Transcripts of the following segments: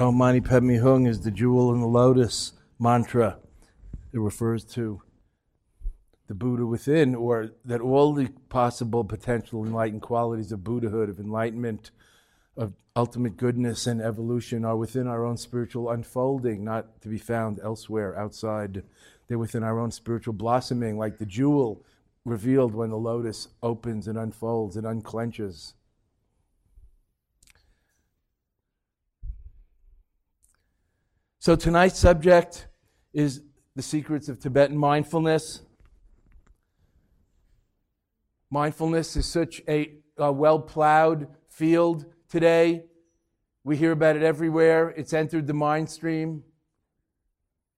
Om Mani Padme Hung is the jewel in the lotus mantra. It refers to the Buddha within, or that all the possible potential enlightened qualities of Buddhahood, of enlightenment, of ultimate goodness and evolution are within our own spiritual unfolding, not to be found elsewhere outside. They're within our own spiritual blossoming, like the jewel revealed when the lotus opens and unfolds and unclenches. So tonight's subject is the secrets of Tibetan mindfulness. Mindfulness is such a, a well plowed field today. We hear about it everywhere. It's entered the mind stream.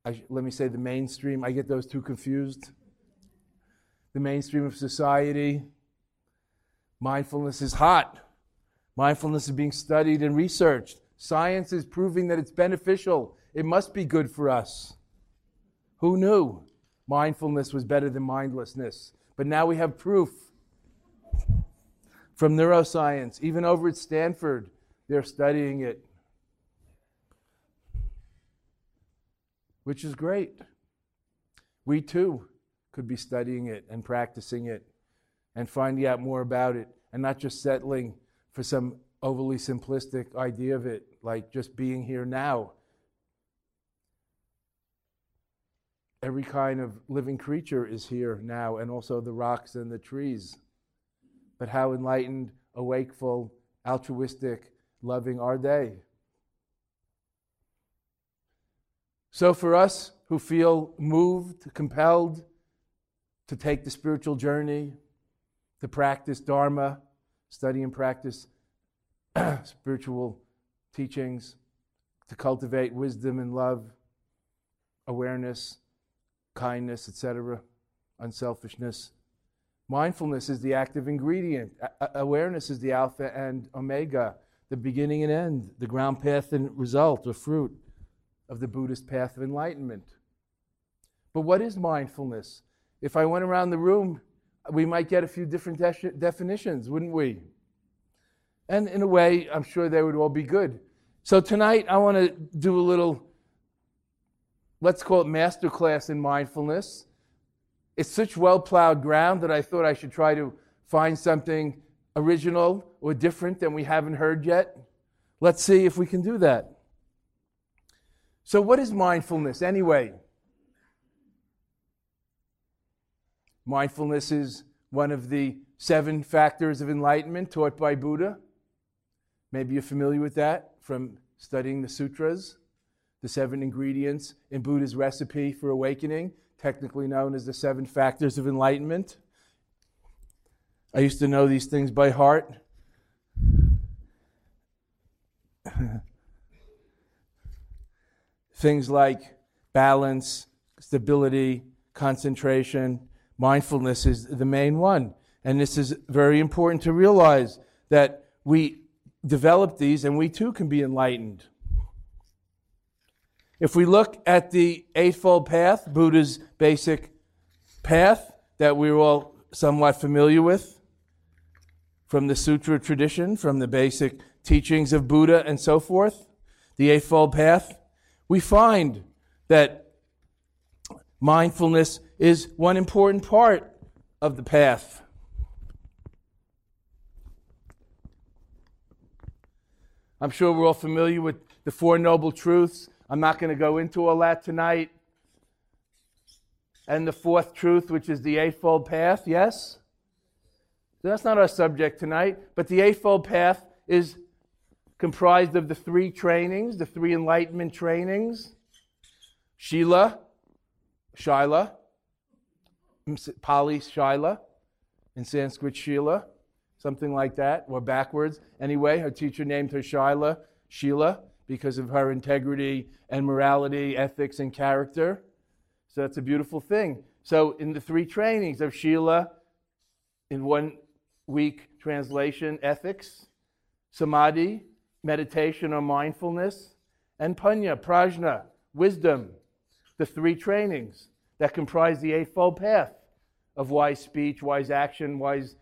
I, let me say the mainstream. I get those two confused. The mainstream of society. Mindfulness is hot. Mindfulness is being studied and researched. Science is proving that it's beneficial it must be good for us. Who knew mindfulness was better than mindlessness? But now we have proof from neuroscience. Even over at Stanford, they're studying it, which is great. We too could be studying it and practicing it and finding out more about it and not just settling for some overly simplistic idea of it, like just being here now Every kind of living creature is here now, and also the rocks and the trees. But how enlightened, awakeful, altruistic, loving are they? So, for us who feel moved, compelled to take the spiritual journey, to practice Dharma, study and practice spiritual teachings, to cultivate wisdom and love, awareness, kindness, etc., unselfishness. Mindfulness is the active ingredient. A- awareness is the alpha and omega, the beginning and end, the ground path and result or fruit of the Buddhist path of enlightenment. But what is mindfulness? If I went around the room, we might get a few different de- definitions, wouldn't we? And in a way, I'm sure they would all be good. So tonight, I want to do a little let's call it masterclass in mindfulness. It's such well plowed ground that I thought I should try to find something original or different than we haven't heard yet. Let's see if we can do that. So, what is mindfulness anyway? Mindfulness is one of the seven factors of enlightenment taught by Buddha. Maybe you're familiar with that from studying the sutras. The seven ingredients in Buddha's recipe for awakening, technically known as the seven factors of enlightenment. I used to know these things by heart. things like balance, stability, concentration, mindfulness is the main one. And this is very important to realize that we develop these and we too can be enlightened. If we look at the Eightfold Path, Buddha's basic path that we're all somewhat familiar with from the Sutra tradition, from the basic teachings of Buddha and so forth, the Eightfold Path, we find that mindfulness is one important part of the path. I'm sure we're all familiar with the Four Noble Truths. I'm not going to go into all that tonight. And the fourth truth, which is the Eightfold Path, yes? That's not our subject tonight, but the Eightfold Path is comprised of the three trainings, the three enlightenment trainings Shila, Shaila, Pali Shaila, in Sanskrit Shila, something like that, or backwards. Anyway, her teacher named her Shaila, Sheila, because of her integrity and morality, ethics, and character. So that's a beautiful thing. So, in the three trainings of Sheila, in one week translation, ethics, samadhi, meditation or mindfulness, and punya, prajna, wisdom, the three trainings that comprise the Eightfold Path of wise speech, wise action, wise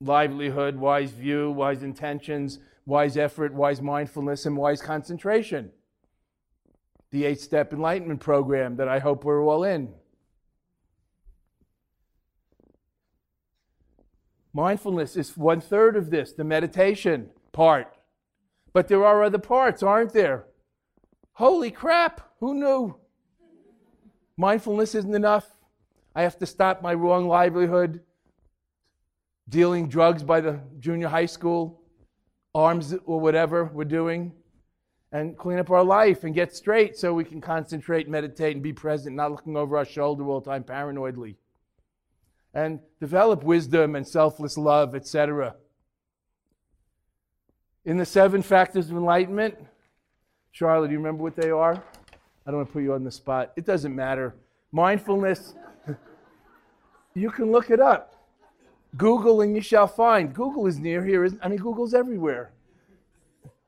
livelihood, wise view, wise intentions, wise effort, wise mindfulness, and wise concentration. The eight step enlightenment program that I hope we're all in. Mindfulness is one third of this, the meditation part. But there are other parts, aren't there? Holy crap, who knew? Mindfulness isn't enough. I have to stop my wrong livelihood, dealing drugs by the junior high school, arms or whatever we're doing, and clean up our life and get straight so we can concentrate, meditate, and be present, not looking over our shoulder all the time paranoidly. And develop wisdom and selfless love, etc. In the seven factors of enlightenment, Charlotte, do you remember what they are? I don't want to put you on the spot. It doesn't matter. Mindfulness, you can look it up. Google and you shall find. Google is near here. I mean, Google's everywhere.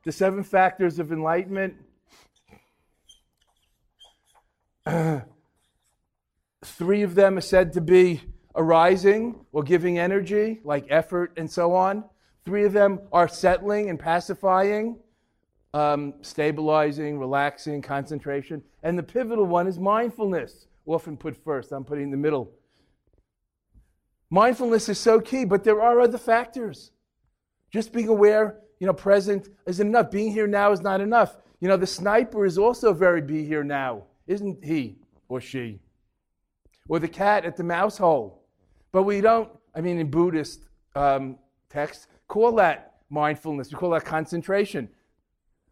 The seven factors of enlightenment. three of them are said to be arising or giving energy, like effort and so on. Three of them are settling and pacifying, um, stabilizing, relaxing, concentration. And the pivotal one is mindfulness, often put first. I'm putting in the middle. Mindfulness is so key, but there are other factors. Just being aware, you know, present isn't enough. Being here now is not enough. You know, the sniper is also very be here now, isn't he or she? Or the cat at the mouse hole. But we don't, I mean, in Buddhist um, texts, call that mindfulness. We call that concentration.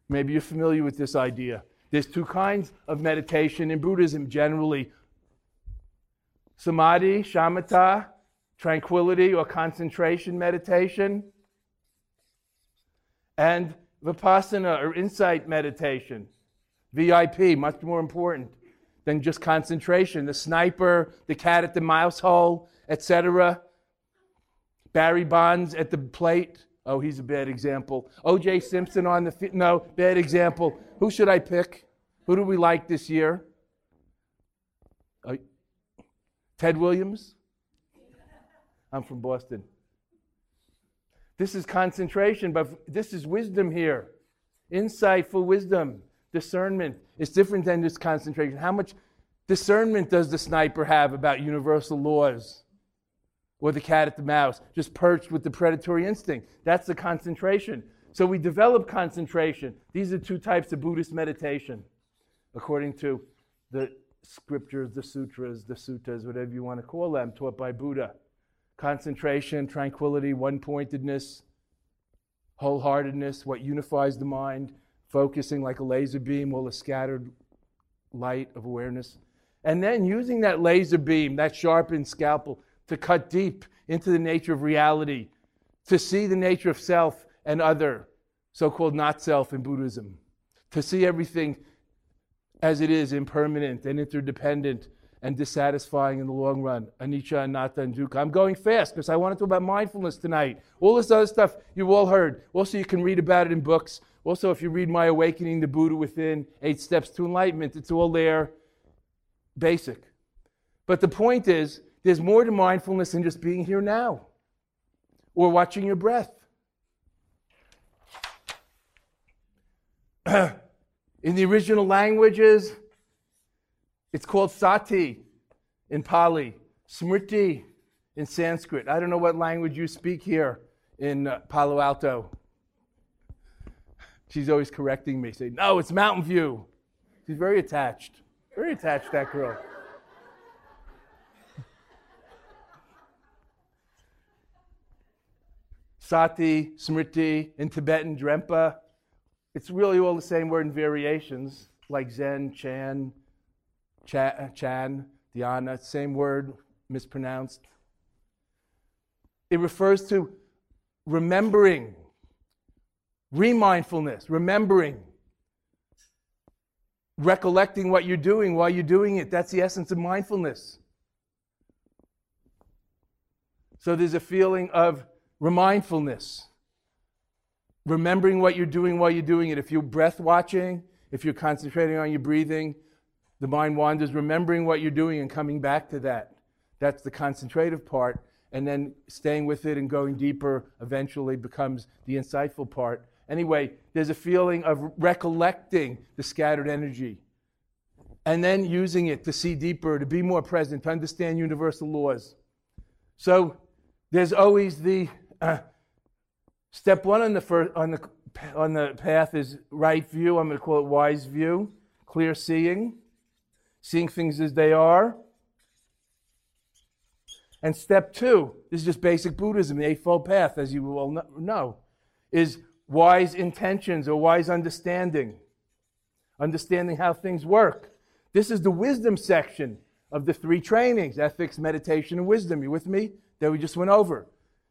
Maybe you're familiar with this idea. There's two kinds of meditation in Buddhism generally samadhi, shamatha, tranquility or concentration meditation, and vipassana or insight meditation, VIP, much more important than just concentration. The sniper, the cat at the mouse hole, etc. Barry Bonds at the plate. Oh, he's a bad example. O.J. Simpson on the fi- no, bad example. Who should I pick? Who do we like this year? Uh, Ted Williams. I'm from Boston. This is concentration, but this is wisdom here. Insightful wisdom, discernment. It's different than just concentration. How much discernment does the sniper have about universal laws? or the cat at the mouse, just perched with the predatory instinct. That's the concentration. So we develop concentration. These are two types of Buddhist meditation, according to the scriptures, the sutras, the suttas, whatever you want to call them, taught by Buddha. Concentration, tranquility, one pointedness, wholeheartedness, what unifies the mind, focusing like a laser beam, all the scattered light of awareness. And then using that laser beam, that sharpened scalpel, to cut deep into the nature of reality, to see the nature of self and other, so called not self in Buddhism, to see everything as it is impermanent and interdependent and dissatisfying in the long run. Anicca, anatta, and dukkha. I'm going fast because I want to talk about mindfulness tonight. All this other stuff you've all heard. Also, you can read about it in books. Also, if you read My Awakening, the Buddha Within, Eight Steps to Enlightenment, it's all there, basic. But the point is, there's more to mindfulness than just being here now or watching your breath. in the original languages, it's called sati in Pali, smriti in Sanskrit. I don't know what language you speak here in uh, Palo Alto. She's always correcting me, saying, No, it's Mountain View. She's very attached. Very attached, that girl. Sati, Smriti, in Tibetan, Drempa. It's really all the same word in variations, like Zen, Chan, Uh, Chan, Chan Dhyana, same word, mispronounced. It refers to remembering, remindfulness, remembering, recollecting what you're doing while you're doing it. That's the essence of mindfulness. So there's a feeling of remindfulness, remembering what you're doing while you're doing it. If you're breath watching, if you're concentrating on your breathing, the mind wanders, remembering what you're doing and coming back to that. That's the concentrative part. And then staying with it and going deeper eventually becomes the insightful part. Anyway, there's a feeling of recollecting the scattered energy and then using it to see deeper, to be more present, to understand universal laws. So there's always the uh, step one on the, first, on, the, on the path is right view. I'm going to call it wise view, clear seeing seeing things as they are. And step two, this is just basic Buddhism, the Eightfold Path, as you all know, is wise intentions or wise understanding, understanding how things work. This is the wisdom section of the three trainings ethics, meditation, and wisdom. You with me? That we just went over.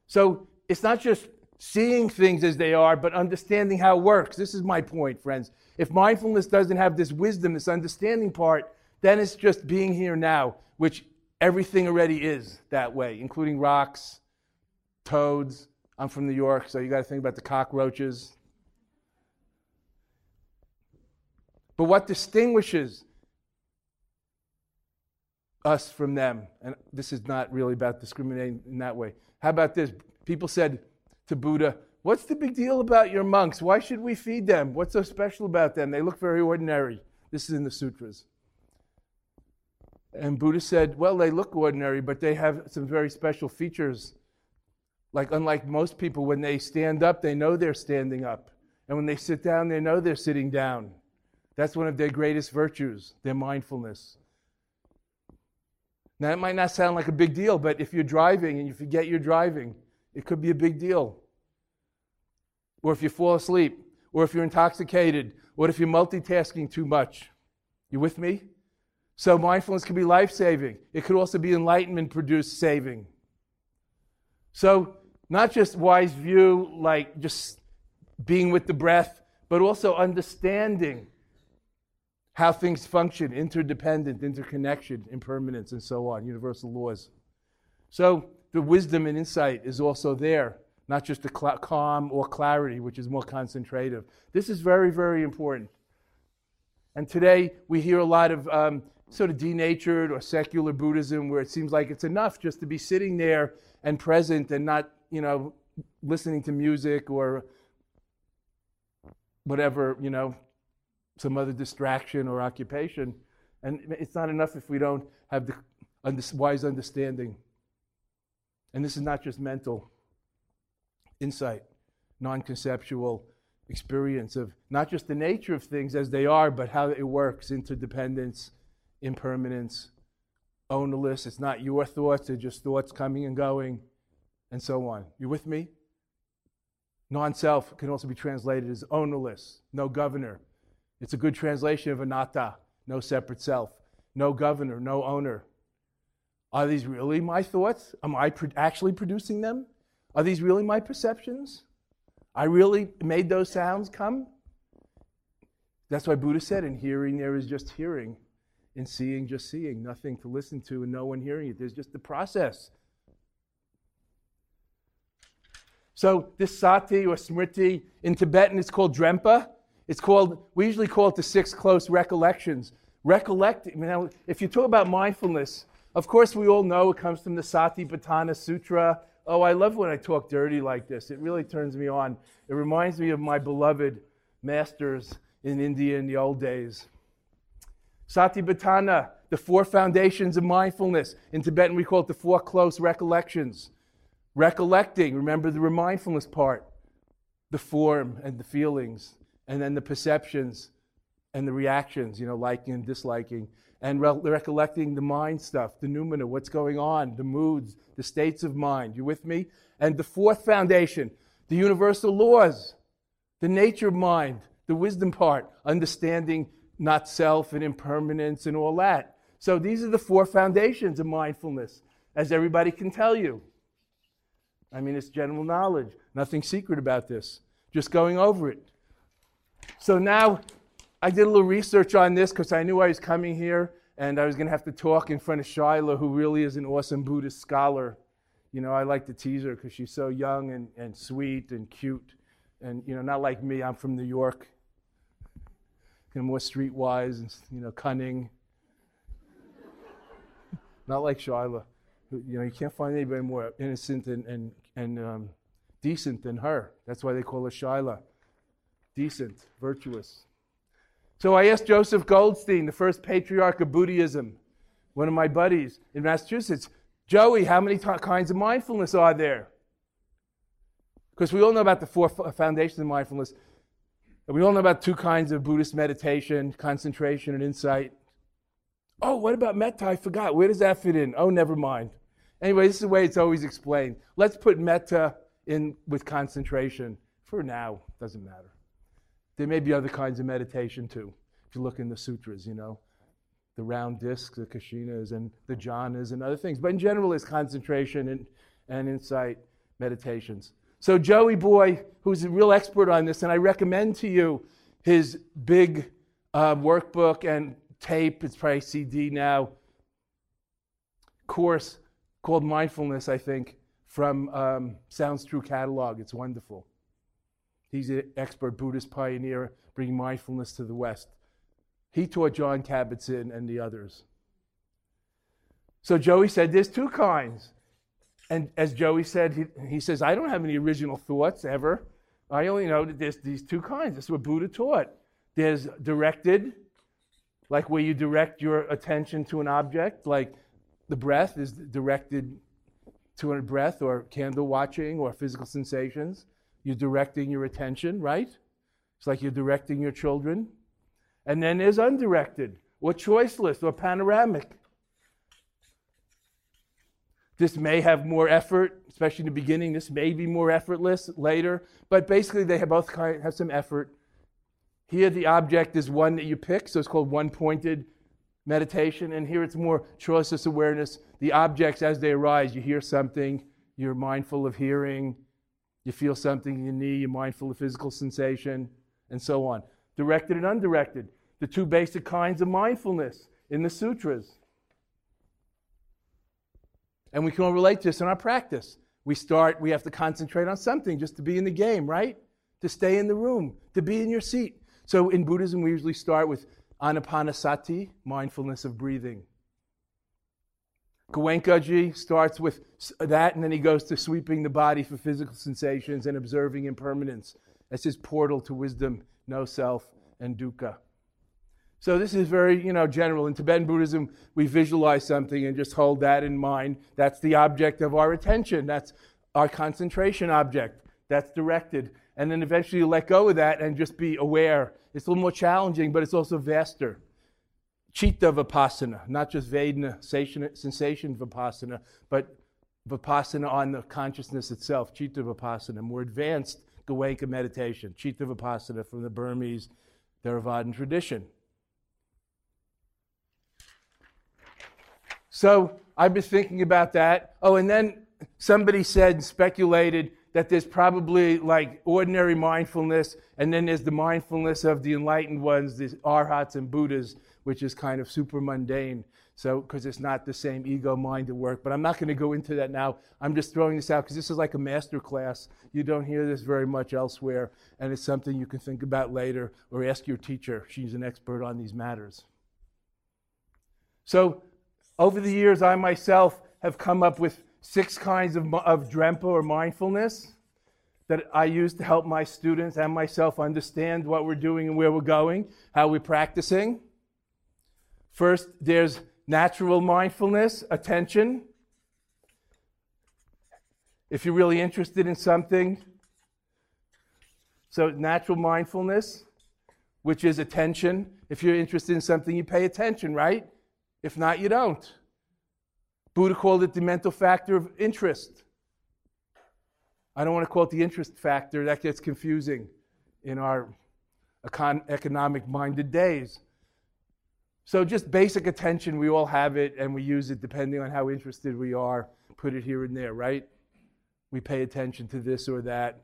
So it's not just seeing things as they are, but understanding how it works. This is my point, friends. If mindfulness doesn't have this wisdom, this understanding part, then it's just being here now, which everything already is that way, including rocks, toads. I'm from New York, so you got to think about the cockroaches. But what distinguishes us from them, and this is not really about discriminating in that way. How about this? People said to Buddha, What's the big deal about your monks? Why should we feed them? What's so special about them? They look very ordinary. This is in the sutras. And Buddha said, well, they look ordinary, but they have some very special features. Like, unlike most people, when they stand up, they know they're standing up. And when they sit down, they know they're sitting down. That's one of their greatest virtues, their mindfulness. Now, it might not sound like a big deal, but if you're driving and you forget you're driving, it could be a big deal. Or if you fall asleep, or if you're intoxicated, or if you're multitasking too much. You with me? So mindfulness can be life saving. It could also be enlightenment produced saving. So, not just wise view, like just being with the breath, but also understanding how things function, interdependent, interconnection, impermanence, and so on, universal laws. So, the wisdom and insight is also there, not just the cl- calm or clarity, which is more concentrative. This is very, very important. And today we hear a lot of um, sort of denatured or secular Buddhism where it seems like it's enough just to be sitting there and present and not, you know, listening to music or whatever, you know, some other distraction or occupation. And it's not enough if we don't have the wise understanding. And this is not just mental insight, non conceptual experience of not just the nature of things as they are, but how it works, interdependence, impermanence, ownerless. It's not your thoughts, they're just thoughts coming and going, and so on. You with me? Non self can also be translated as ownerless, no governor. It's a good translation of anatta, no separate self, no governor, no owner. Are these really my thoughts? Am I pro- actually producing them? Are these really my perceptions? I really made those sounds come? That's why Buddha said, in hearing there is just hearing, in seeing just seeing, nothing to listen to and no one hearing it. There's just the process. So this sati or smriti in Tibetan it's called drempa. It's called, we usually call it the six close recollections. Recollecting, now, if you talk about mindfulness, of course we all know it comes from the Satipatthana Sutra. Oh, I love when I talk dirty like this. It really turns me on. It reminds me of my beloved masters in India in the old days. Satipatthana, the four foundations of mindfulness. In Tibetan, we call it the four close recollections. Recollecting, remember the mindfulness part, the form and the feelings, and then the perceptions and the reactions, you know, liking and disliking, and re- recollecting the mind stuff, the noumena, what's going on, the moods, the states of mind. You with me? And the fourth foundation, the universal laws, the nature of mind, the wisdom part, understanding not self and impermanence and all that. So these are the four foundations of mindfulness, as everybody can tell you. I mean, it's general knowledge. Nothing secret about this. Just going over it. So now I did a little research on this because I knew I was coming here and I was going to have to talk in front of Shyla, who really is an awesome Buddhist scholar. You know, I like to tease her because she's so young and, and sweet and cute. And, you know, not like me, I'm from New York you more streetwise and you know, cunning. Not like Shyla. You know, you can't find anybody more innocent and, and, and um, decent than her. That's why they call her Shyla. Decent, virtuous. So I asked Joseph Goldstein, the first patriarch of Buddhism, one of my buddies in Massachusetts, Joey, how many t- kinds of mindfulness are there? Because we all know about the four f- foundations of mindfulness. We all know about two kinds of Buddhist meditation concentration and insight. Oh, what about metta? I forgot. Where does that fit in? Oh, never mind. Anyway, this is the way it's always explained. Let's put metta in with concentration for now. Doesn't matter. There may be other kinds of meditation too. If you look in the sutras, you know, the round discs, the kashinas, and the jhanas, and other things. But in general, it's concentration and, and insight meditations. So, Joey Boy, who's a real expert on this, and I recommend to you his big uh, workbook and tape, it's probably CD now, course called Mindfulness, I think, from um, Sounds True catalog. It's wonderful. He's an expert Buddhist pioneer bringing mindfulness to the West. He taught Jon Kabat-Zinn and the others. So Joey said there's two kinds. And as Joey said, he, he says, I don't have any original thoughts ever. I only know that there's these two kinds. This is what Buddha taught. There's directed, like where you direct your attention to an object, like the breath is directed to a breath or candle watching or physical sensations. You're directing your attention, right? It's like you're directing your children. And then there's undirected or choiceless or panoramic. This may have more effort, especially in the beginning. This may be more effortless later, but basically they have both have some effort. Here, the object is one that you pick, so it's called one pointed meditation. And here it's more choiceless awareness. The objects, as they arise, you hear something, you're mindful of hearing, you feel something in your knee, you're mindful of physical sensation, and so on. Directed and undirected, the two basic kinds of mindfulness in the sutras. And we can all relate to this in our practice. We start, we have to concentrate on something just to be in the game, right? To stay in the room, to be in your seat. So in Buddhism, we usually start with anapanasati, mindfulness of breathing. Goenkaji starts with that, and then he goes to sweeping the body for physical sensations and observing impermanence. That's his portal to wisdom, no self, and dukkha. So this is very, you know, general. In Tibetan Buddhism, we visualize something and just hold that in mind. That's the object of our attention. That's our concentration object. That's directed. And then eventually you let go of that and just be aware. It's a little more challenging, but it's also vaster. Chitta Vipassana, not just Vedana, sensation Vipassana, but Vipassana on the consciousness itself, Chitta Vipassana, more advanced Goenka meditation, Chitta Vipassana from the Burmese Theravadan tradition. So I've been thinking about that. Oh, and then somebody said and speculated that there's probably like ordinary mindfulness, and then there's the mindfulness of the enlightened ones, the arhats and Buddhas, which is kind of super mundane. So, because it's not the same ego mind at work. But I'm not going to go into that now. I'm just throwing this out because this is like a master class. You don't hear this very much elsewhere, and it's something you can think about later or ask your teacher. She's an expert on these matters. So, over the years, I myself have come up with six kinds of, of Drempa or mindfulness that I use to help my students and myself understand what we're doing and where we're going, how we're practicing. First, there's natural mindfulness, attention. If you're really interested in something, so natural mindfulness, which is attention. If you're interested in something, you pay attention, right? If not, you don't. Buddha called it the mental factor of interest. I don't want to call it the interest factor, that gets confusing in our econ- economic minded days. So, just basic attention, we all have it and we use it depending on how interested we are. Put it here and there, right? We pay attention to this or that.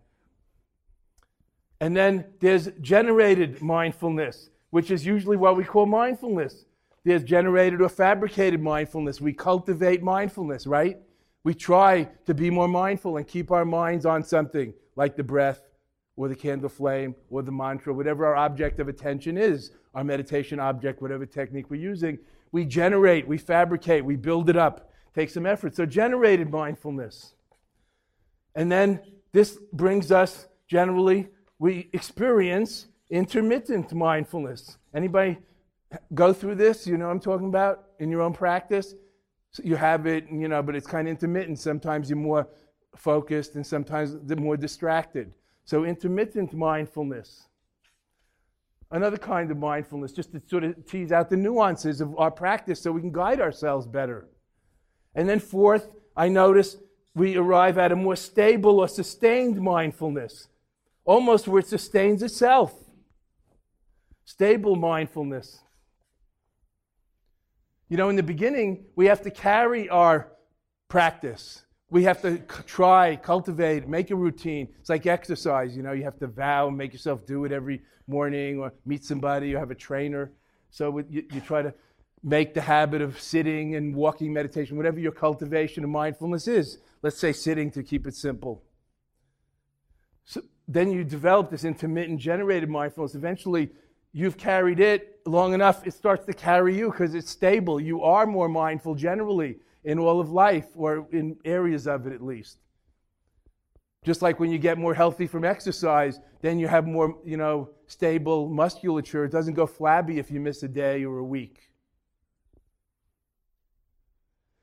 And then there's generated mindfulness, which is usually what we call mindfulness. There's generated or fabricated mindfulness. We cultivate mindfulness, right? We try to be more mindful and keep our minds on something like the breath or the candle flame or the mantra, whatever our object of attention is our meditation object, whatever technique we're using, we generate, we fabricate, we build it up. Take some effort. So, generated mindfulness. And then this brings us generally, we experience intermittent mindfulness. Anybody go through this? You know what I'm talking about in your own practice? So you have it, you know, but it's kind of intermittent. Sometimes you're more focused and sometimes they're more distracted. So, intermittent mindfulness. Another kind of mindfulness, just to sort of tease out the nuances of our practice so we can guide ourselves better. And then, fourth, I notice we arrive at a more stable or sustained mindfulness, almost where it sustains itself. Stable mindfulness. You know, in the beginning, we have to carry our practice. We have to try, cultivate, make a routine. It's like exercise, you know, you have to vow, make yourself do it every morning or meet somebody or have a trainer. So you, you try to make the habit of sitting and walking meditation, whatever your cultivation of mindfulness is. Let's say sitting to keep it simple. So then you develop this intermittent generated mindfulness. Eventually, you've carried it long enough, it starts to carry you because it's stable. You are more mindful generally in all of life, or in areas of it at least. Just like when you get more healthy from exercise, then you have more, you know, stable musculature. It doesn't go flabby if you miss a day or a week.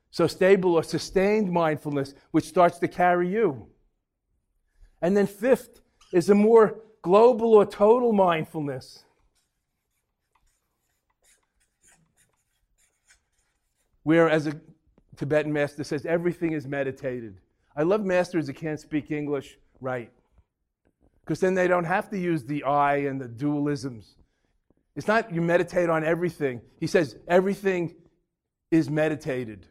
So, stable or sustained mindfulness, which starts to carry you. And then, fifth is a more global or total mindfulness. Where, as a Tibetan master says, everything is meditated. I love masters that can't speak English right. Because then they don't have to use the I and the dualisms. It's not you meditate on everything. He says everything is meditated.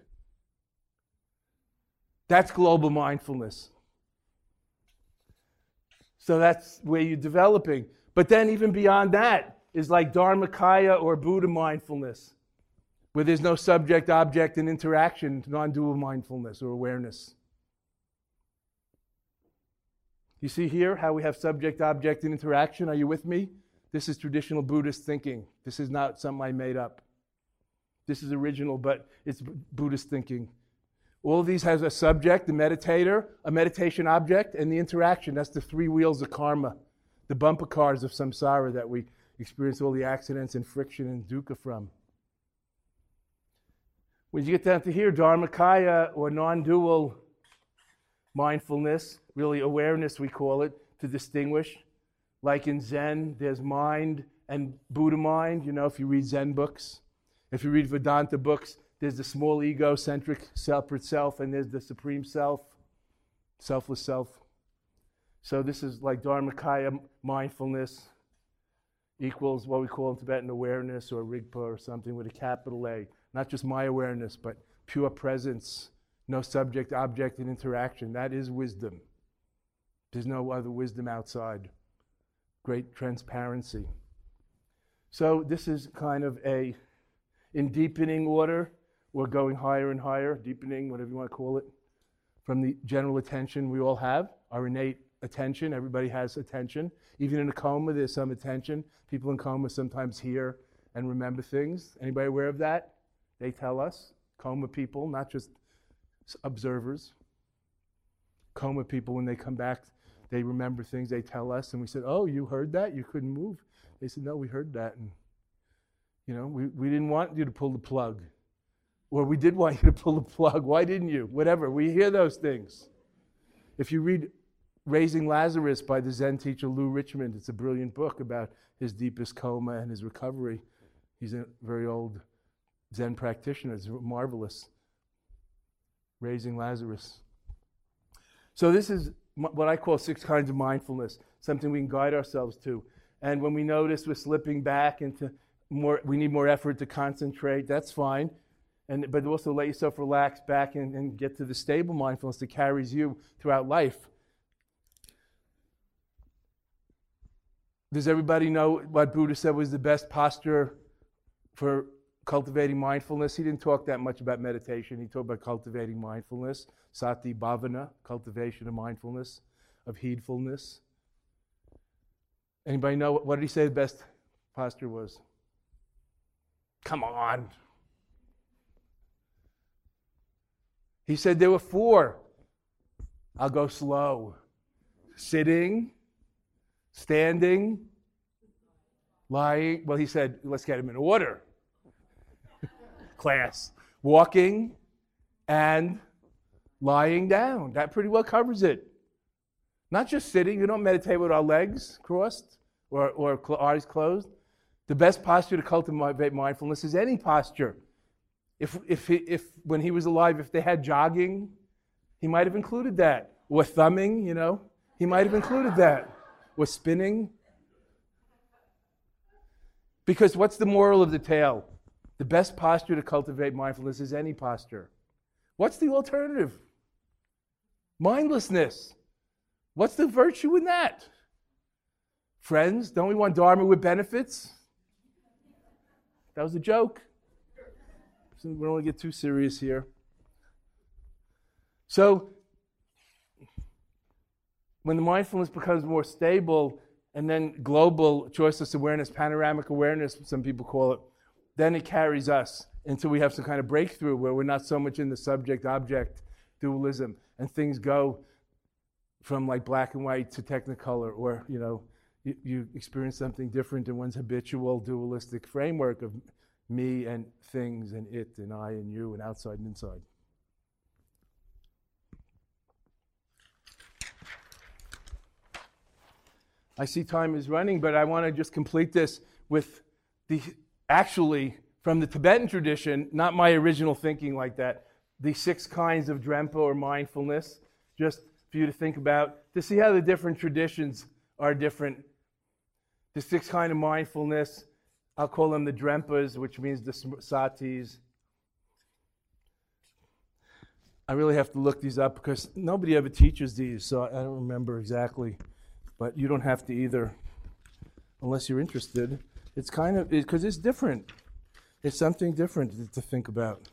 That's global mindfulness. So that's where you're developing. But then, even beyond that, is like Dharmakaya or Buddha mindfulness, where there's no subject, object, and interaction, non dual mindfulness or awareness. You see here how we have subject, object, and interaction? Are you with me? This is traditional Buddhist thinking. This is not something I made up. This is original, but it's Buddhist thinking. All of these has a subject, the meditator, a meditation object, and the interaction. That's the three wheels of karma, the bumper cars of samsara that we experience all the accidents and friction and dukkha from. When you get down to here, Dharmakaya or non dual mindfulness, really awareness, we call it, to distinguish. Like in Zen, there's mind and Buddha mind, you know, if you read Zen books. If you read Vedanta books, there's the small egocentric separate self, and there's the supreme self, selfless self. So this is like Dharmakaya mindfulness equals what we call in Tibetan awareness or Rigpa or something with a capital A. Not just my awareness, but pure presence, no subject object and interaction. That is wisdom. There's no other wisdom outside. Great transparency. So this is kind of a in deepening order. We're going higher and higher, deepening, whatever you want to call it, from the general attention we all have, our innate attention. Everybody has attention. Even in a coma, there's some attention. People in coma sometimes hear and remember things. Anybody aware of that? They tell us. Coma people, not just observers. Coma people, when they come back, they remember things. They tell us, and we said, "Oh, you heard that? You couldn't move." They said, "No, we heard that." And you know, we, we didn't want you to pull the plug. Or we did want you to pull the plug. Why didn't you? Whatever. We hear those things. If you read Raising Lazarus by the Zen teacher Lew Richmond, it's a brilliant book about his deepest coma and his recovery. He's a very old Zen practitioner. It's marvelous. Raising Lazarus. So, this is what I call six kinds of mindfulness, something we can guide ourselves to. And when we notice we're slipping back into more, we need more effort to concentrate, that's fine. And, but also let yourself relax back and, and get to the stable mindfulness that carries you throughout life. Does everybody know what Buddha said was the best posture for cultivating mindfulness? He didn't talk that much about meditation. He talked about cultivating mindfulness, sati bhavana, cultivation of mindfulness, of heedfulness. Anybody know what did he say the best posture was? Come on. He said there were four. I'll go slow. Sitting, standing, lying. Well, he said, let's get them in order. Class. Walking and lying down. That pretty well covers it. Not just sitting. You don't meditate with our legs crossed or, or eyes closed. The best posture to cultivate mindfulness is any posture. If, if, he, if when he was alive, if they had jogging, he might have included that. Or thumbing, you know, he might have included that. Or spinning. Because what's the moral of the tale? The best posture to cultivate mindfulness is any posture. What's the alternative? Mindlessness. What's the virtue in that? Friends, don't we want Dharma with benefits? That was a joke. We don't want to get too serious here. So, when the mindfulness becomes more stable and then global choiceless awareness, panoramic awareness, some people call it, then it carries us until we have some kind of breakthrough where we're not so much in the subject object dualism and things go from like black and white to technicolor or, you know, you, you experience something different in one's habitual dualistic framework of me and things and it and I and you and outside and inside. I see time is running, but I want to just complete this with the actually from the Tibetan tradition, not my original thinking like that, the six kinds of Drempa or mindfulness, just for you to think about, to see how the different traditions are different the six kind of mindfulness, I'll call them the Drempas, which means the satis. I really have to look these up because nobody ever teaches these, so I don't remember exactly. But you don't have to either, unless you're interested. It's kind of because it, it's different. It's something different to think about.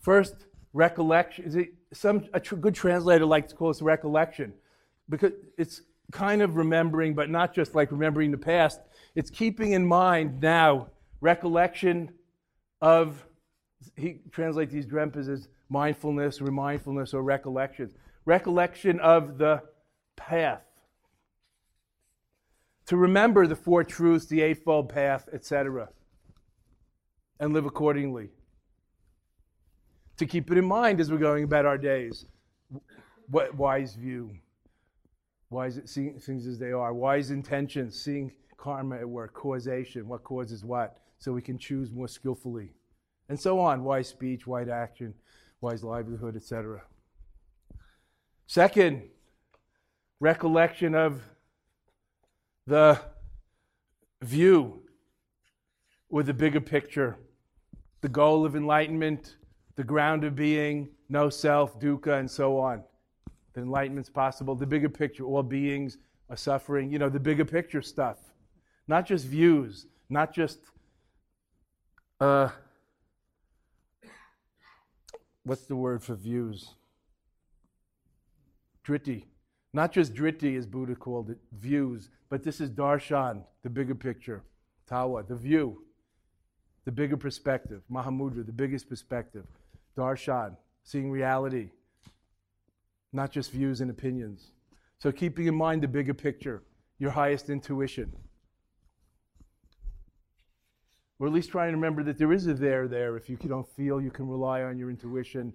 First, recollection. Is it some a tr- good translator likes to call this recollection because it's kind of remembering, but not just like remembering the past. It's keeping in mind now recollection of. He translates these drempas as mindfulness, remindfulness, or recollections. Recollection of the path. To remember the four truths, the eightfold path, etc., and live accordingly to keep it in mind as we're going about our days. What wise view, wise seeing things as they are, wise intentions, seeing karma at work, causation, what causes what, so we can choose more skillfully, and so on. Wise speech, wise action, wise livelihood, etc. Second, recollection of the view with the bigger picture, the goal of enlightenment, the ground of being, no self, dukkha, and so on. The enlightenment's possible, the bigger picture, all beings are suffering, you know, the bigger picture stuff. Not just views, not just uh, what's the word for views? Dritti. Not just dritti, as Buddha called it, views, but this is darshan, the bigger picture. Tawa, the view, the bigger perspective. Mahamudra, the biggest perspective. Darshan, seeing reality, not just views and opinions. So keeping in mind the bigger picture, your highest intuition. Or at least trying to remember that there is a there there. If you don't feel, you can rely on your intuition.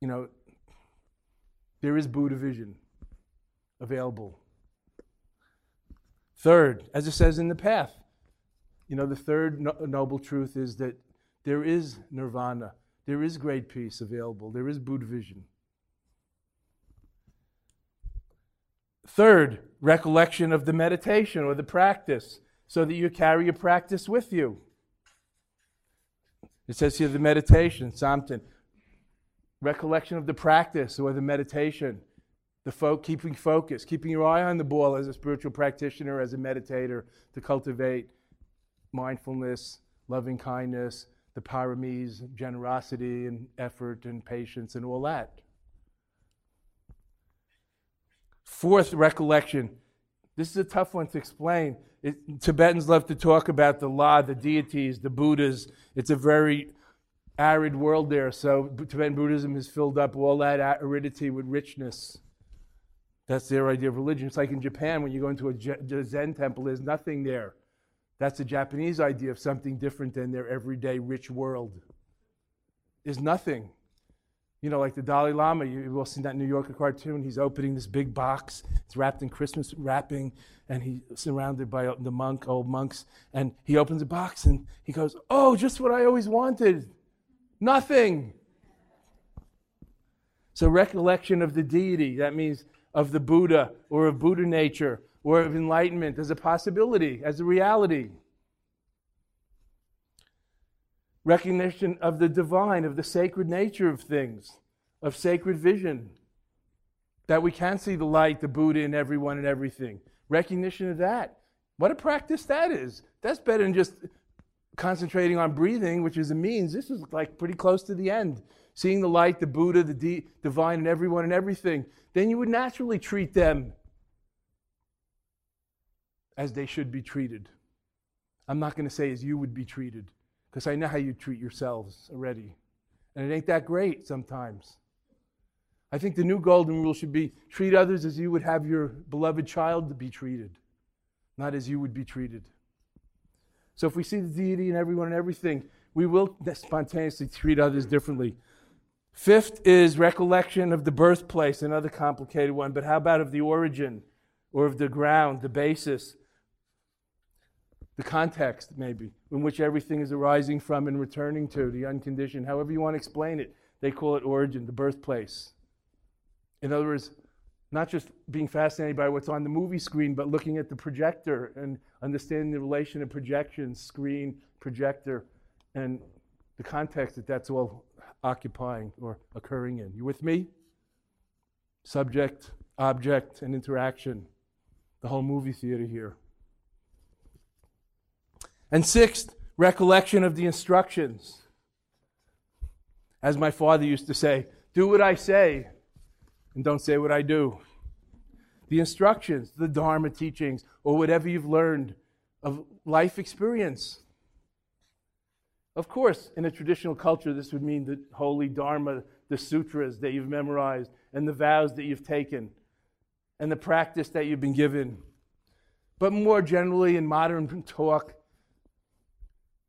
You know, there is Buddha vision available. Third, as it says in the path, you know, the third no- noble truth is that there is nirvana, there is great peace available, there is Buddha vision. Third, recollection of the meditation or the practice so that you carry your practice with you. It says here the meditation, Samten. Recollection of the practice or the meditation, the fo- keeping focus, keeping your eye on the ball as a spiritual practitioner, as a meditator, to cultivate mindfulness, loving kindness, the paramis, generosity and effort and patience and all that. Fourth recollection. This is a tough one to explain. It, Tibetans love to talk about the Lha, the deities, the Buddhas. It's a very arid world there, so Tibetan Buddhism has filled up all that aridity with richness. That's their idea of religion. It's like in Japan when you go into a Zen temple, there's nothing there. That's the Japanese idea of something different than their everyday rich world. There's nothing. You know, like the Dalai Lama, you will seen that New Yorker cartoon. He's opening this big box. It's wrapped in Christmas wrapping, and he's surrounded by the monk, old monks. And he opens the box and he goes, Oh, just what I always wanted. Nothing. So, recollection of the deity, that means of the Buddha or of Buddha nature or of enlightenment as a possibility, as a reality. Recognition of the divine, of the sacred nature of things, of sacred vision. That we can see the light, the Buddha in everyone and everything. Recognition of that. What a practice that is. That's better than just concentrating on breathing, which is a means. This is like pretty close to the end. Seeing the light, the Buddha, the divine in everyone and everything. Then you would naturally treat them as they should be treated. I'm not going to say as you would be treated, because I know how you treat yourselves already. And it ain't that great sometimes. I think the new golden rule should be treat others as you would have your beloved child to be treated, not as you would be treated. So if we see the deity in everyone and everything, we will spontaneously treat others differently. Fifth is recollection of the birthplace, another complicated one, but how about of the origin or of the ground, the basis? The context, maybe, in which everything is arising from and returning to, the unconditioned, however you want to explain it. They call it origin, the birthplace. In other words, not just being fascinated by what's on the movie screen, but looking at the projector and understanding the relation of projection, screen, projector, and the context that that's all occupying or occurring in. You with me? Subject, object, and interaction. The whole movie theater here. And sixth, recollection of the instructions. As my father used to say, do what I say and don't say what I do. The instructions, the Dharma teachings, or whatever you've learned of life experience. Of course, in a traditional culture, this would mean the holy Dharma, the sutras that you've memorized, and the vows that you've taken, and the practice that you've been given. But more generally, in modern talk,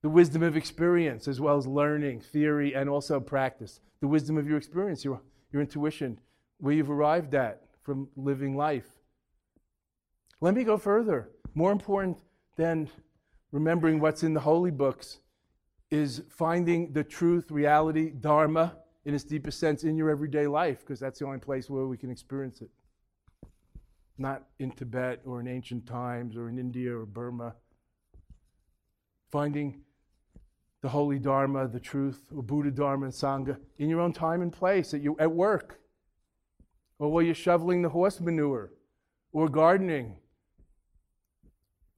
the wisdom of experience as well as learning, theory, and also practice. The wisdom of your experience, your, your intuition, where you've arrived at from living life. Let me go further. More important than remembering what's in the holy books is finding the truth, reality, Dharma in its deepest sense in your everyday life, because that's the only place where we can experience it. not in Tibet or in ancient times or in India or Burma. Finding the holy Dharma, the truth, or Buddha Dharma and Sangha in your own time and place, at, your, at work, or while you're shoveling the horse manure, or gardening,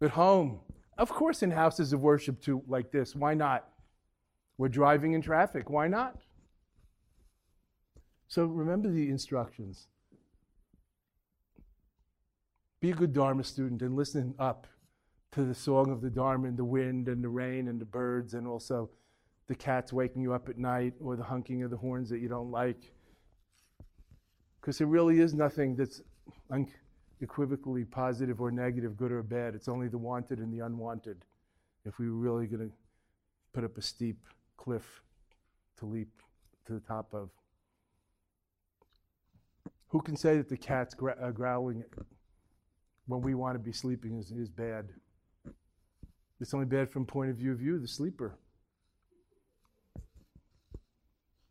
at home. Of course, in houses of worship too, like this. Why not? We're driving in traffic. Why not? So remember the instructions. Be a good Dharma student and listen up to the song of the Dharma and the wind and the rain and the birds and also the cats waking you up at night or the honking of the horns that you don't like. Because there really is nothing that's unequivocally positive or negative, good or bad. It's only the wanted and the unwanted. If we were really going to put up a steep cliff to leap to the top of. Who can say that the cat's uh, growling when we want to be sleeping is, is bad? It's only bad from point of view of you, the sleeper.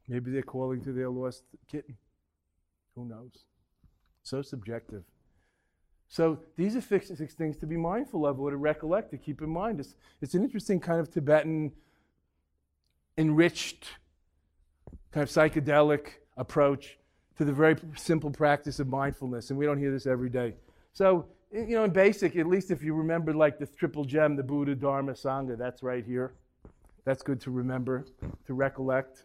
Maybe they're calling to their lost kitten. Who knows? So subjective. So these are six things to be mindful of or to recollect, to keep in mind. It's, it's an interesting kind of Tibetan enriched, kind of psychedelic approach to the very simple practice of mindfulness. And we don't hear this every day. So, you know, in basic, at least if you remember like the triple gem, the Buddha, Dharma, Sangha, that's right here. That's good to remember, to recollect.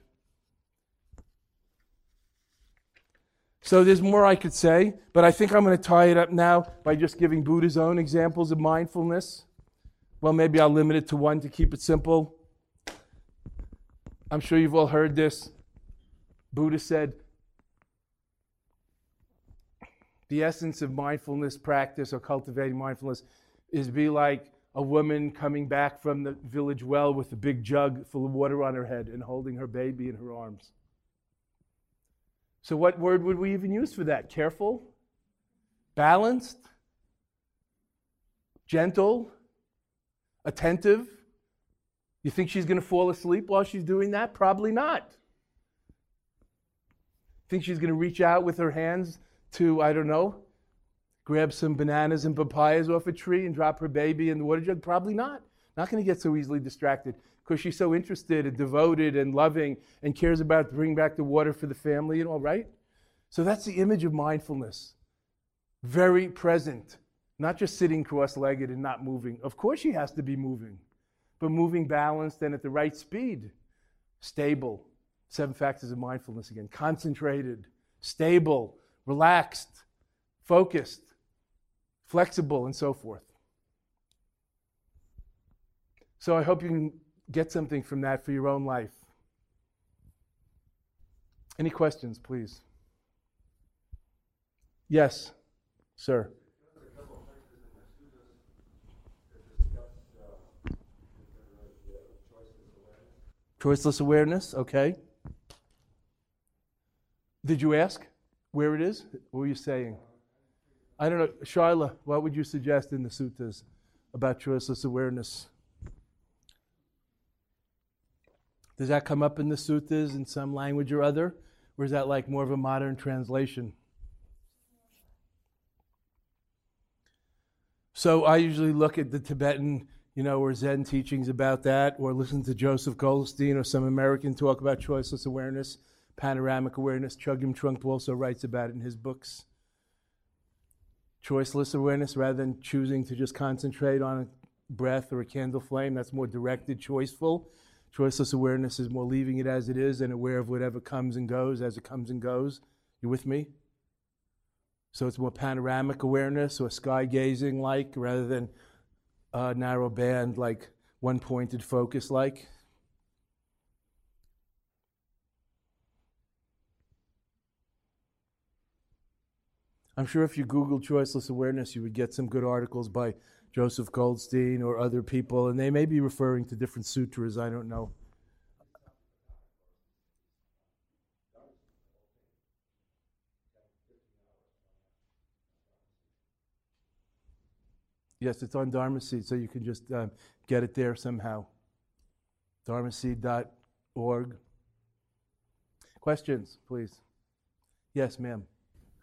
So there's more I could say, but I think I'm going to tie it up now by just giving Buddha's own examples of mindfulness. Well, maybe I'll limit it to one to keep it simple. I'm sure you've all heard this. Buddha said, the essence of mindfulness practice or cultivating mindfulness is be like a woman coming back from the village well with a big jug full of water on her head and holding her baby in her arms. So, what word would we even use for that? Careful? Balanced? Gentle? Attentive? You think she's going to fall asleep while she's doing that? Probably not. Think she's going to reach out with her hands to, I don't know, grab some bananas and papayas off a tree and drop her baby in the water jug? Probably not. Not going to get so easily distracted because she's so interested and devoted and loving and cares about bringing back the water for the family and all, right? So that's the image of mindfulness. Very present, not just sitting cross legged and not moving. Of course, she has to be moving but moving balanced and at the right speed. Stable. Seven factors of mindfulness again. Concentrated, stable, relaxed, focused, flexible, and so forth. So I hope you can get something from that for your own life. Any questions, please? Yes, sir. Choiceless awareness, okay. Did you ask where it is? What were you saying? I don't know. Sharla, what would you suggest in the suttas about choiceless awareness? Does that come up in the suttas in some language or other? Or is that like more of a modern translation? So I usually look at the Tibetan you know, or Zen teachings about that, or listen to Joseph Goldstein or some American talk about choiceless awareness, panoramic awareness. Chogyam Trungpa also writes about it in his books. Choiceless awareness, rather than choosing to just concentrate on a breath or a candle flame, that's more directed, choiceful. Choiceless awareness is more leaving it as it is and aware of whatever comes and goes as it comes and goes. You with me? So it's more panoramic awareness or sky gazing like rather than narrow band, like one pointed focus, like? I'm sure if you Google choiceless awareness, you would get some good articles by Joseph Goldstein or other people, and they may be referring to different sutras, I don't know. Yes, it's on Dharma Seed, so you can just um, get it there somehow. dharmaseed.org. Questions, please. Yes, ma'am.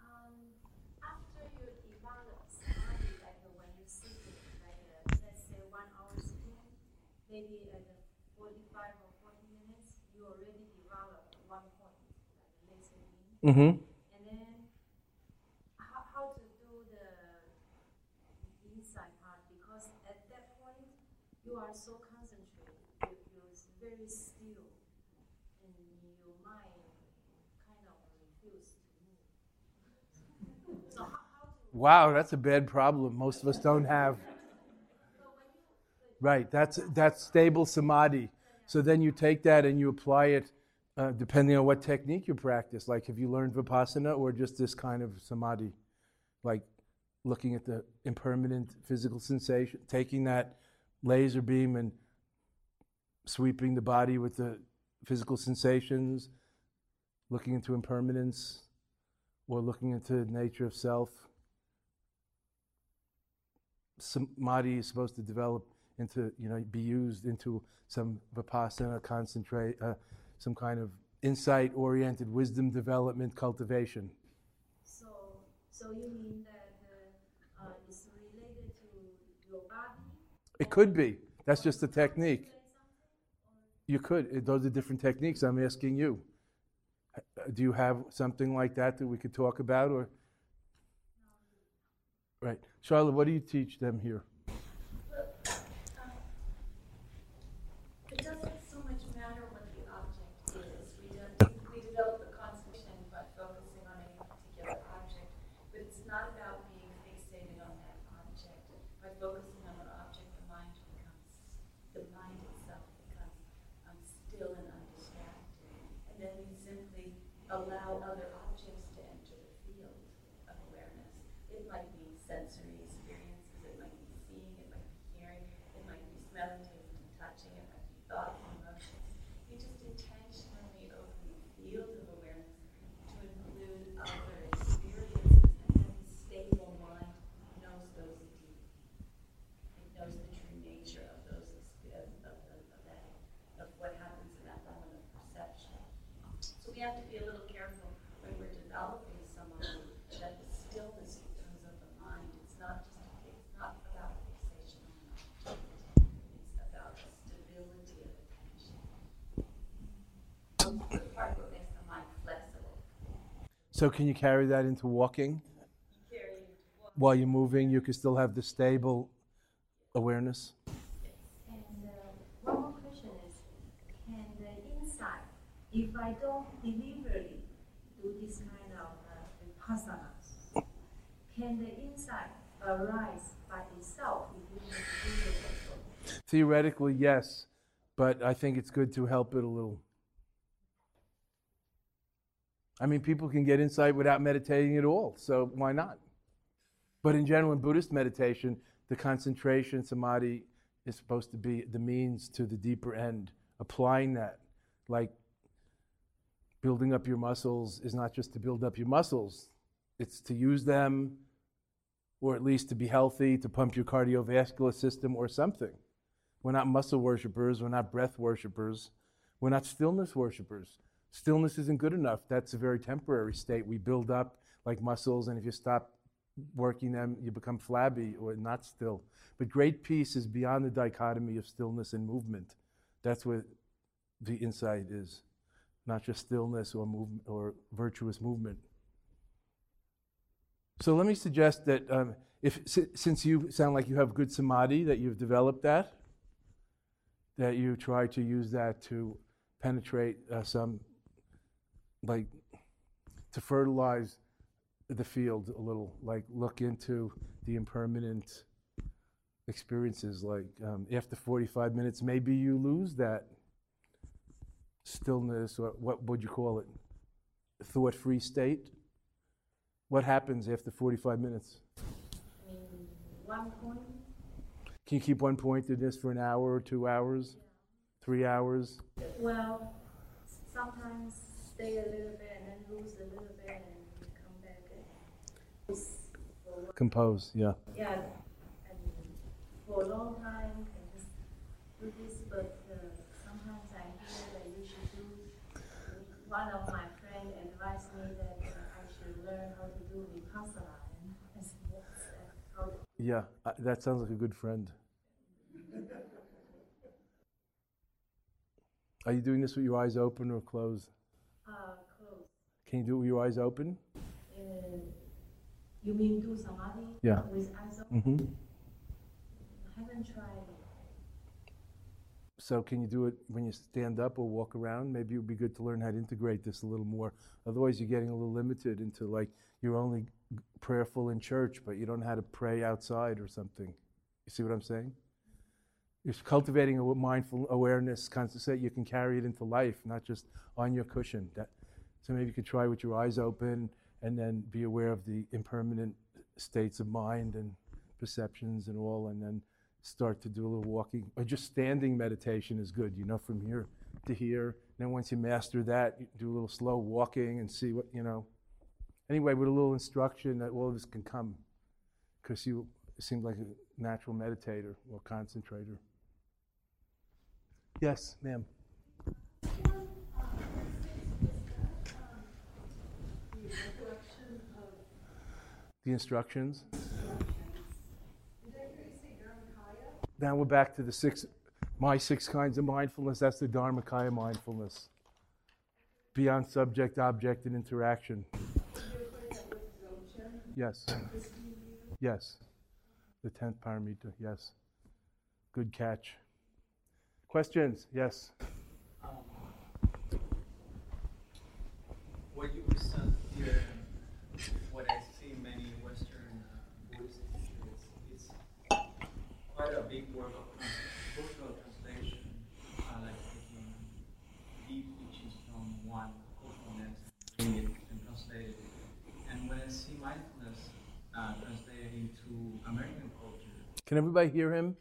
Um, after you define the maybe at 45 or 40 minutes, you already develop one point, like laser beam. Mm-hmm. And then how, how to do the inside part because at that point you are so concentrated, you, you're very still, and your mind kind of refuse to move. So how, how to Wow, that's a bad problem. Most of us don't have. Right, that's that's stable samadhi. So then you take that and you apply it, uh, depending on what technique you practice. Like, have you learned vipassana or just this kind of samadhi, like looking at the impermanent physical sensation, taking that laser beam and sweeping the body with the physical sensations, looking into impermanence, or looking into the nature of self samadhi is supposed to develop into, you know, be used into some vipassana, concentrate, uh, some kind of insight oriented wisdom development cultivation. So, so you mean that uh, uh, it's related to your body? It could be. That's just a technique. You could. It- Those are different techniques. I'm asking you. Uh, Do you have something like that that we could talk about, or? Right, Charlotte. What do you teach them here? It doesn't so much matter what the object is. We, de- we develop the concentration by focusing on any particular object, but it's not about being fixated on that object. By focusing on an object, the mind becomes, the mind itself becomes um, still and undistracted. And then we simply allow other objects to enter the field of awareness. It might be sensory experiences, it might be seeing, it might be hearing, it might be smelling, tasting, and touching, it might be thoughts and emotions. You just intentionally open the field of awareness to include other experiences, and then the stable mind knows those deep. It knows the true nature of those exp- of, of, of, of that, of what happens in that moment of perception. So we have to be a little careful when we're developing someone that the stillness becomes of the mind. It's not just a, it's not about fixation on an object. It's about stability of attention. The part that makes the mind flexible. So, can you carry that into walking? Carrying to walk. While you're moving, you can still have the stable awareness. And uh, one more question is, can the inside, if I don't deliberately do this kind of uh, vipassanas, can the insight arise by itself if you don't do it also? Theoretically, yes, but I think it's good to help it a little. I mean, people can get insight without meditating at all, so why not? But in general, in Buddhist meditation, the concentration samadhi is supposed to be the means to the deeper end. Applying that, like building up your muscles, is not just to build up your muscles, it's to use them, or at least to be healthy, to pump your cardiovascular system, or something. We're not muscle worshippers. We're not breath worshippers. We're not stillness worshippers. Stillness isn't good enough. That's a very temporary state. We build up like muscles, and if you stop working them, you become flabby or not still. But great peace is beyond the dichotomy of stillness and movement. That's what the insight is, not just stillness or movement or virtuous movement. So let me suggest that um, if since you sound like you have good samadhi, that you've developed that, that you try to use that to penetrate uh, some, like, to fertilize the field a little, like look into the impermanent experiences. Like um, after 45 minutes, maybe you lose that stillness, or what would you call it? Thought-free state. What happens after 45 minutes? One point, Can you keep one point in this for an hour or two hours, three hours? well, sometimes stay a little bit and then lose a little bit and come back. and- It's for one- Compose, yeah. Yeah, and for a long time, I just do this, but uh, sometimes I hear that you should do, one of my friends advised me that uh, I should learn how to do Vipassana. And I what's that? How Yeah, uh, that sounds like a good friend. Are you doing this with your eyes open or closed? Uh, close. Can you do it with your eyes open? And you mean do samadhi? Yeah. With eyes open? Mm-hmm. I haven't tried. So can you do it when you stand up or walk around? Maybe it would be good to learn how to integrate this a little more. Otherwise, you're getting a little limited into like you're only prayerful in church, but you don't know how to pray outside or something. You see what I'm saying? You're cultivating a mindful awareness, constant you can carry it into life, not just on your cushion. That, so maybe you could try with your eyes open and then be aware of the impermanent states of mind and perceptions and all, and then start to do a little walking. Or just standing meditation is good you know from here to here. And then once you master that you do a little slow walking and see what you know. Anyway with a little instruction that all of this can come because you seem like a natural meditator or concentrator yes ma'am the instructions Now we're back to the six, my six kinds of mindfulness. That's the Dharmakaya mindfulness. Beyond subject, object, and interaction. Yes. Yes. The tenth paramita. Yes. Good catch. Questions? Yes. What you present here, what I see in many Western uh, Buddhist teachers, is quite a big work of cultural translation, uh, like taking deep teachings from one cultural bring and translate it. And when I see mindfulness uh, translated into American culture, Can everybody hear him?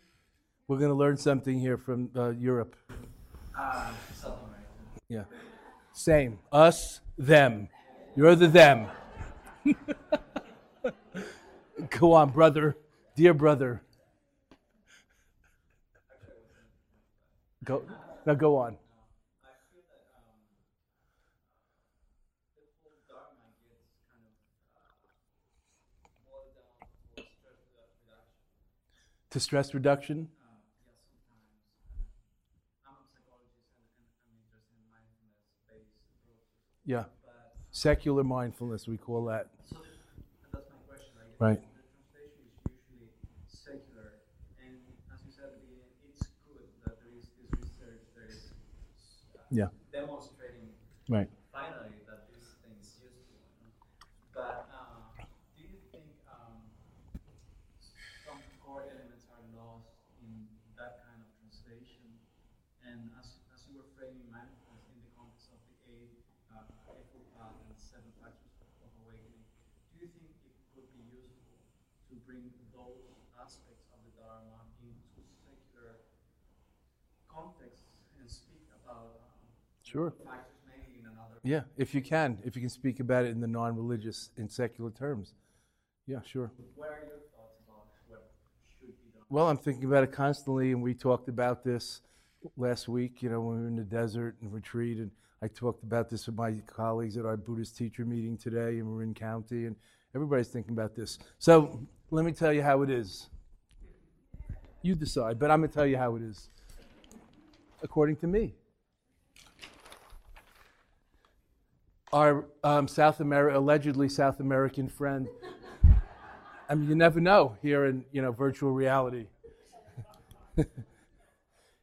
We're going to learn something here from uh, Europe. uh, Yeah. Same. Us, them. You're the them. go on, brother. Dear brother. Go. Now go on. I feel that um, the whole Dharma gets kind of uh, boiled down towards stress redu- reduction. To stress reduction. Uh, yeah, sometimes. Uh, I'm a psychologist and, and I'm interested in mindfulness-based approaches. Yeah. But Secular mindfulness, we call that. so that's my question. Like, Right. The translation is usually secular, and as you said at the beginning, it's good that there is this research that is uh, Yeah. demonstrating Right. finally that this thing is useful. But uh, do you think um, some core elements are lost in that kind of translation? And as, as you were framing mindfulness in the context of the eight uh, Eightfold Path and seven factors of awakening, do you think it could be useful to bring those aspects of the Dharma into secular contexts and speak about um, Sure. factors maybe in another Yeah, if you can, if you can speak about it in the non-religious, in secular terms. Yeah, sure. What are your thoughts about what should be done? Well, I'm thinking about it constantly, and we talked about this last week, you know, when we were in the desert and retreat, and I talked about this with my colleagues at our Buddhist teacher meeting today in Marin County, and everybody's thinking about this. So let me tell you how it is. You decide, but I'm going to tell you how it is, according to me. Our um, South America, allegedly South American friend. I mean, you never know here in you know virtual reality.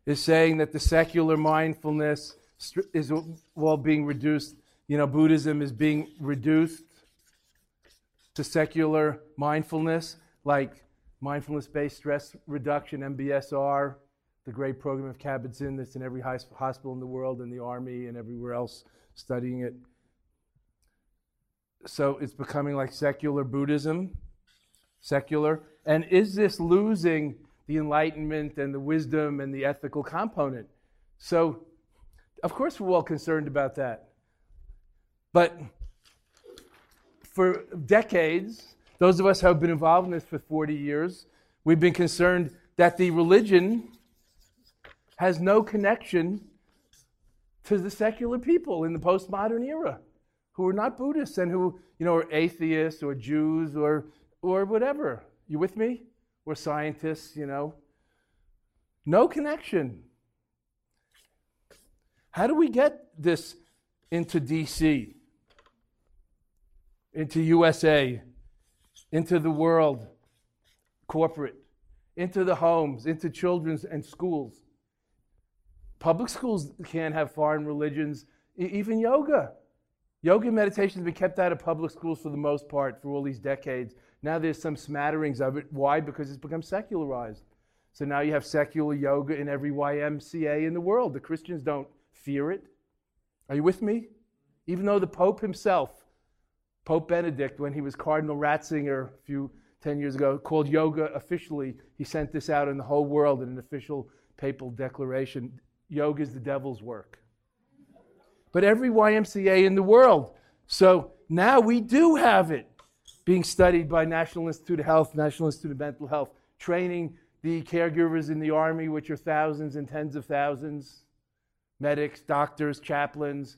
is saying that the secular mindfulness is well being reduced. You know, Buddhism is being reduced to secular mindfulness, like mindfulness-based stress reduction (MBSR), the great program of Kabat-Zinn that's in every hospital in the world, and the army, and everywhere else studying it. So it's becoming like secular Buddhism secular? And is this losing the enlightenment and the wisdom and the ethical component? So, of course, we're all concerned about that. But for decades, those of us who have been involved in this for 40 years, we've been concerned that the religion has no connection to the secular people in the postmodern era who are not Buddhists and who, you know, are atheists or Jews or or whatever. You with me? Or scientists, you know. No connection. How do we get this into DC, into USA, into the world, corporate, into the homes, into children's and schools? Public schools can't have foreign religions, even yoga. Yoga and meditation has been kept out of public schools for the most part for all these decades. Now there's some smatterings of it. Why? Because it's become secularized. So now you have secular yoga in every YMCA in the world. The Christians don't fear it. Are you with me? Even though the Pope himself, Pope Benedict, when he was Cardinal Ratzinger a few 10 years ago, called yoga officially, he sent this out in the whole world in an official papal declaration. Yoga is the devil's work. But every YMCA in the world. So now we do have it being studied by National Institute of Health, National Institute of Mental Health, training the caregivers in the Army, which are thousands and tens of thousands, medics, doctors, chaplains,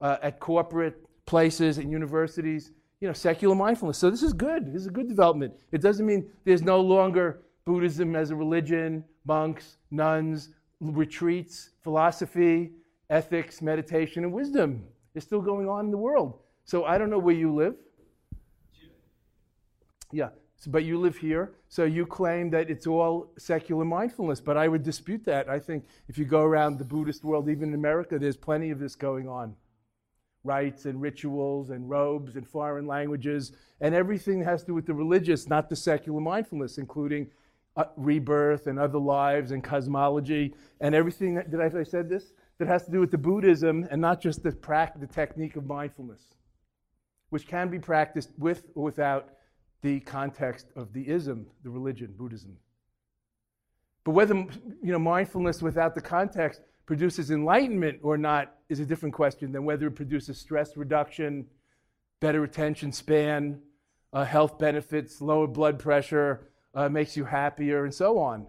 uh, at corporate places and universities, you know, secular mindfulness. So this is good. This is a good development. It doesn't mean there's no longer Buddhism as a religion, monks, nuns, retreats, philosophy, ethics, meditation, and wisdom is still going on in the world. So I don't know where you live. Yeah, so, but you live here, so you claim that it's all secular mindfulness. But I would dispute that. I think if you go around the Buddhist world, even in America, there's plenty of this going on rites and rituals and robes and foreign languages and everything that has to do with the religious, not the secular mindfulness, including uh, rebirth and other lives and cosmology and everything that, did I, I said this? That has to do with the Buddhism and not just the, prac- the technique of mindfulness, which can be practiced with or without the context of the ism, the religion, Buddhism. But whether you know mindfulness without the context produces enlightenment or not is a different question than whether it produces stress reduction, better attention span, uh, health benefits, lower blood pressure, uh, makes you happier, and so on.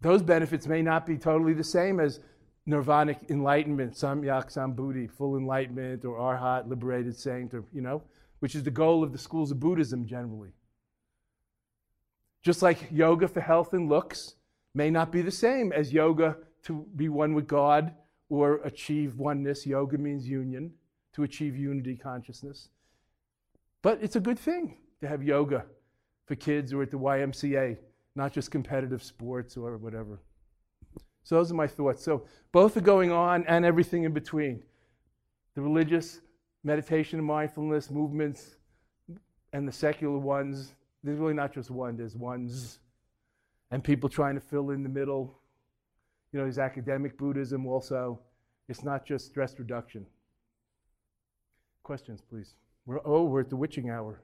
Those benefits may not be totally the same as nirvanic enlightenment, samyak sambodhi, full enlightenment, or arhat, liberated saint, or you know, which is the goal of the schools of Buddhism generally. Just like yoga for health and looks may not be the same as yoga to be one with God or achieve oneness. Yoga means union, to achieve unity consciousness. But it's a good thing to have yoga for kids or at the YMCA, not just competitive sports or whatever. So those are my thoughts. So both are going on and everything in between. The religious, meditation and mindfulness movements, and the secular ones. There's really not just one, there's ones. And people trying to fill in the middle. You know, there's academic Buddhism also. It's not just stress reduction. Questions, please. We're, oh, we're at the witching hour.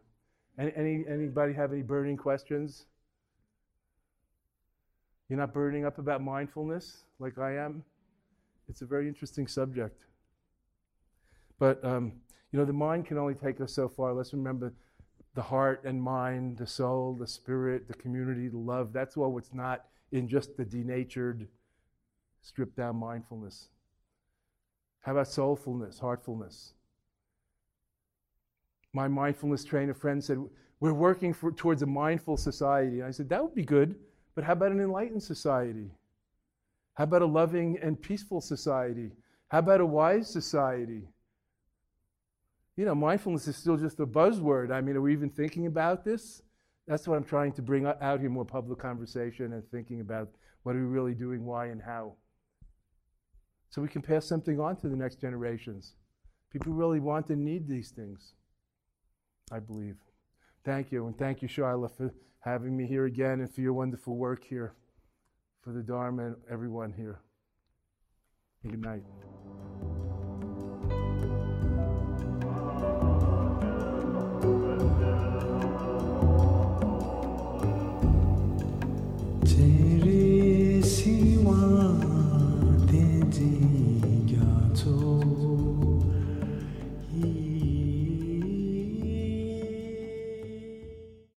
Any, any, anybody have any burning questions? You're not burning up about mindfulness like I am? It's a very interesting subject. But, um, you know, the mind can only take us so far. Let's remember the heart and mind, the soul, the spirit, the community, the love. That's all what's not in just the denatured, stripped down mindfulness. How about soulfulness, heartfulness? My mindfulness trainer friend said, We're working for, towards a mindful society. And I said, That would be good, but how about an enlightened society? How about a loving and peaceful society? How about a wise society? You know, mindfulness is still just a buzzword. I mean, are we even thinking about this? That's what I'm trying to bring out here more public conversation and thinking about what are we really doing, why, and how. So we can pass something on to the next generations. People really want and need these things, I believe. Thank you, and thank you, Charlotte, for having me here again and for your wonderful work here, for the Dharma and everyone here. Good night.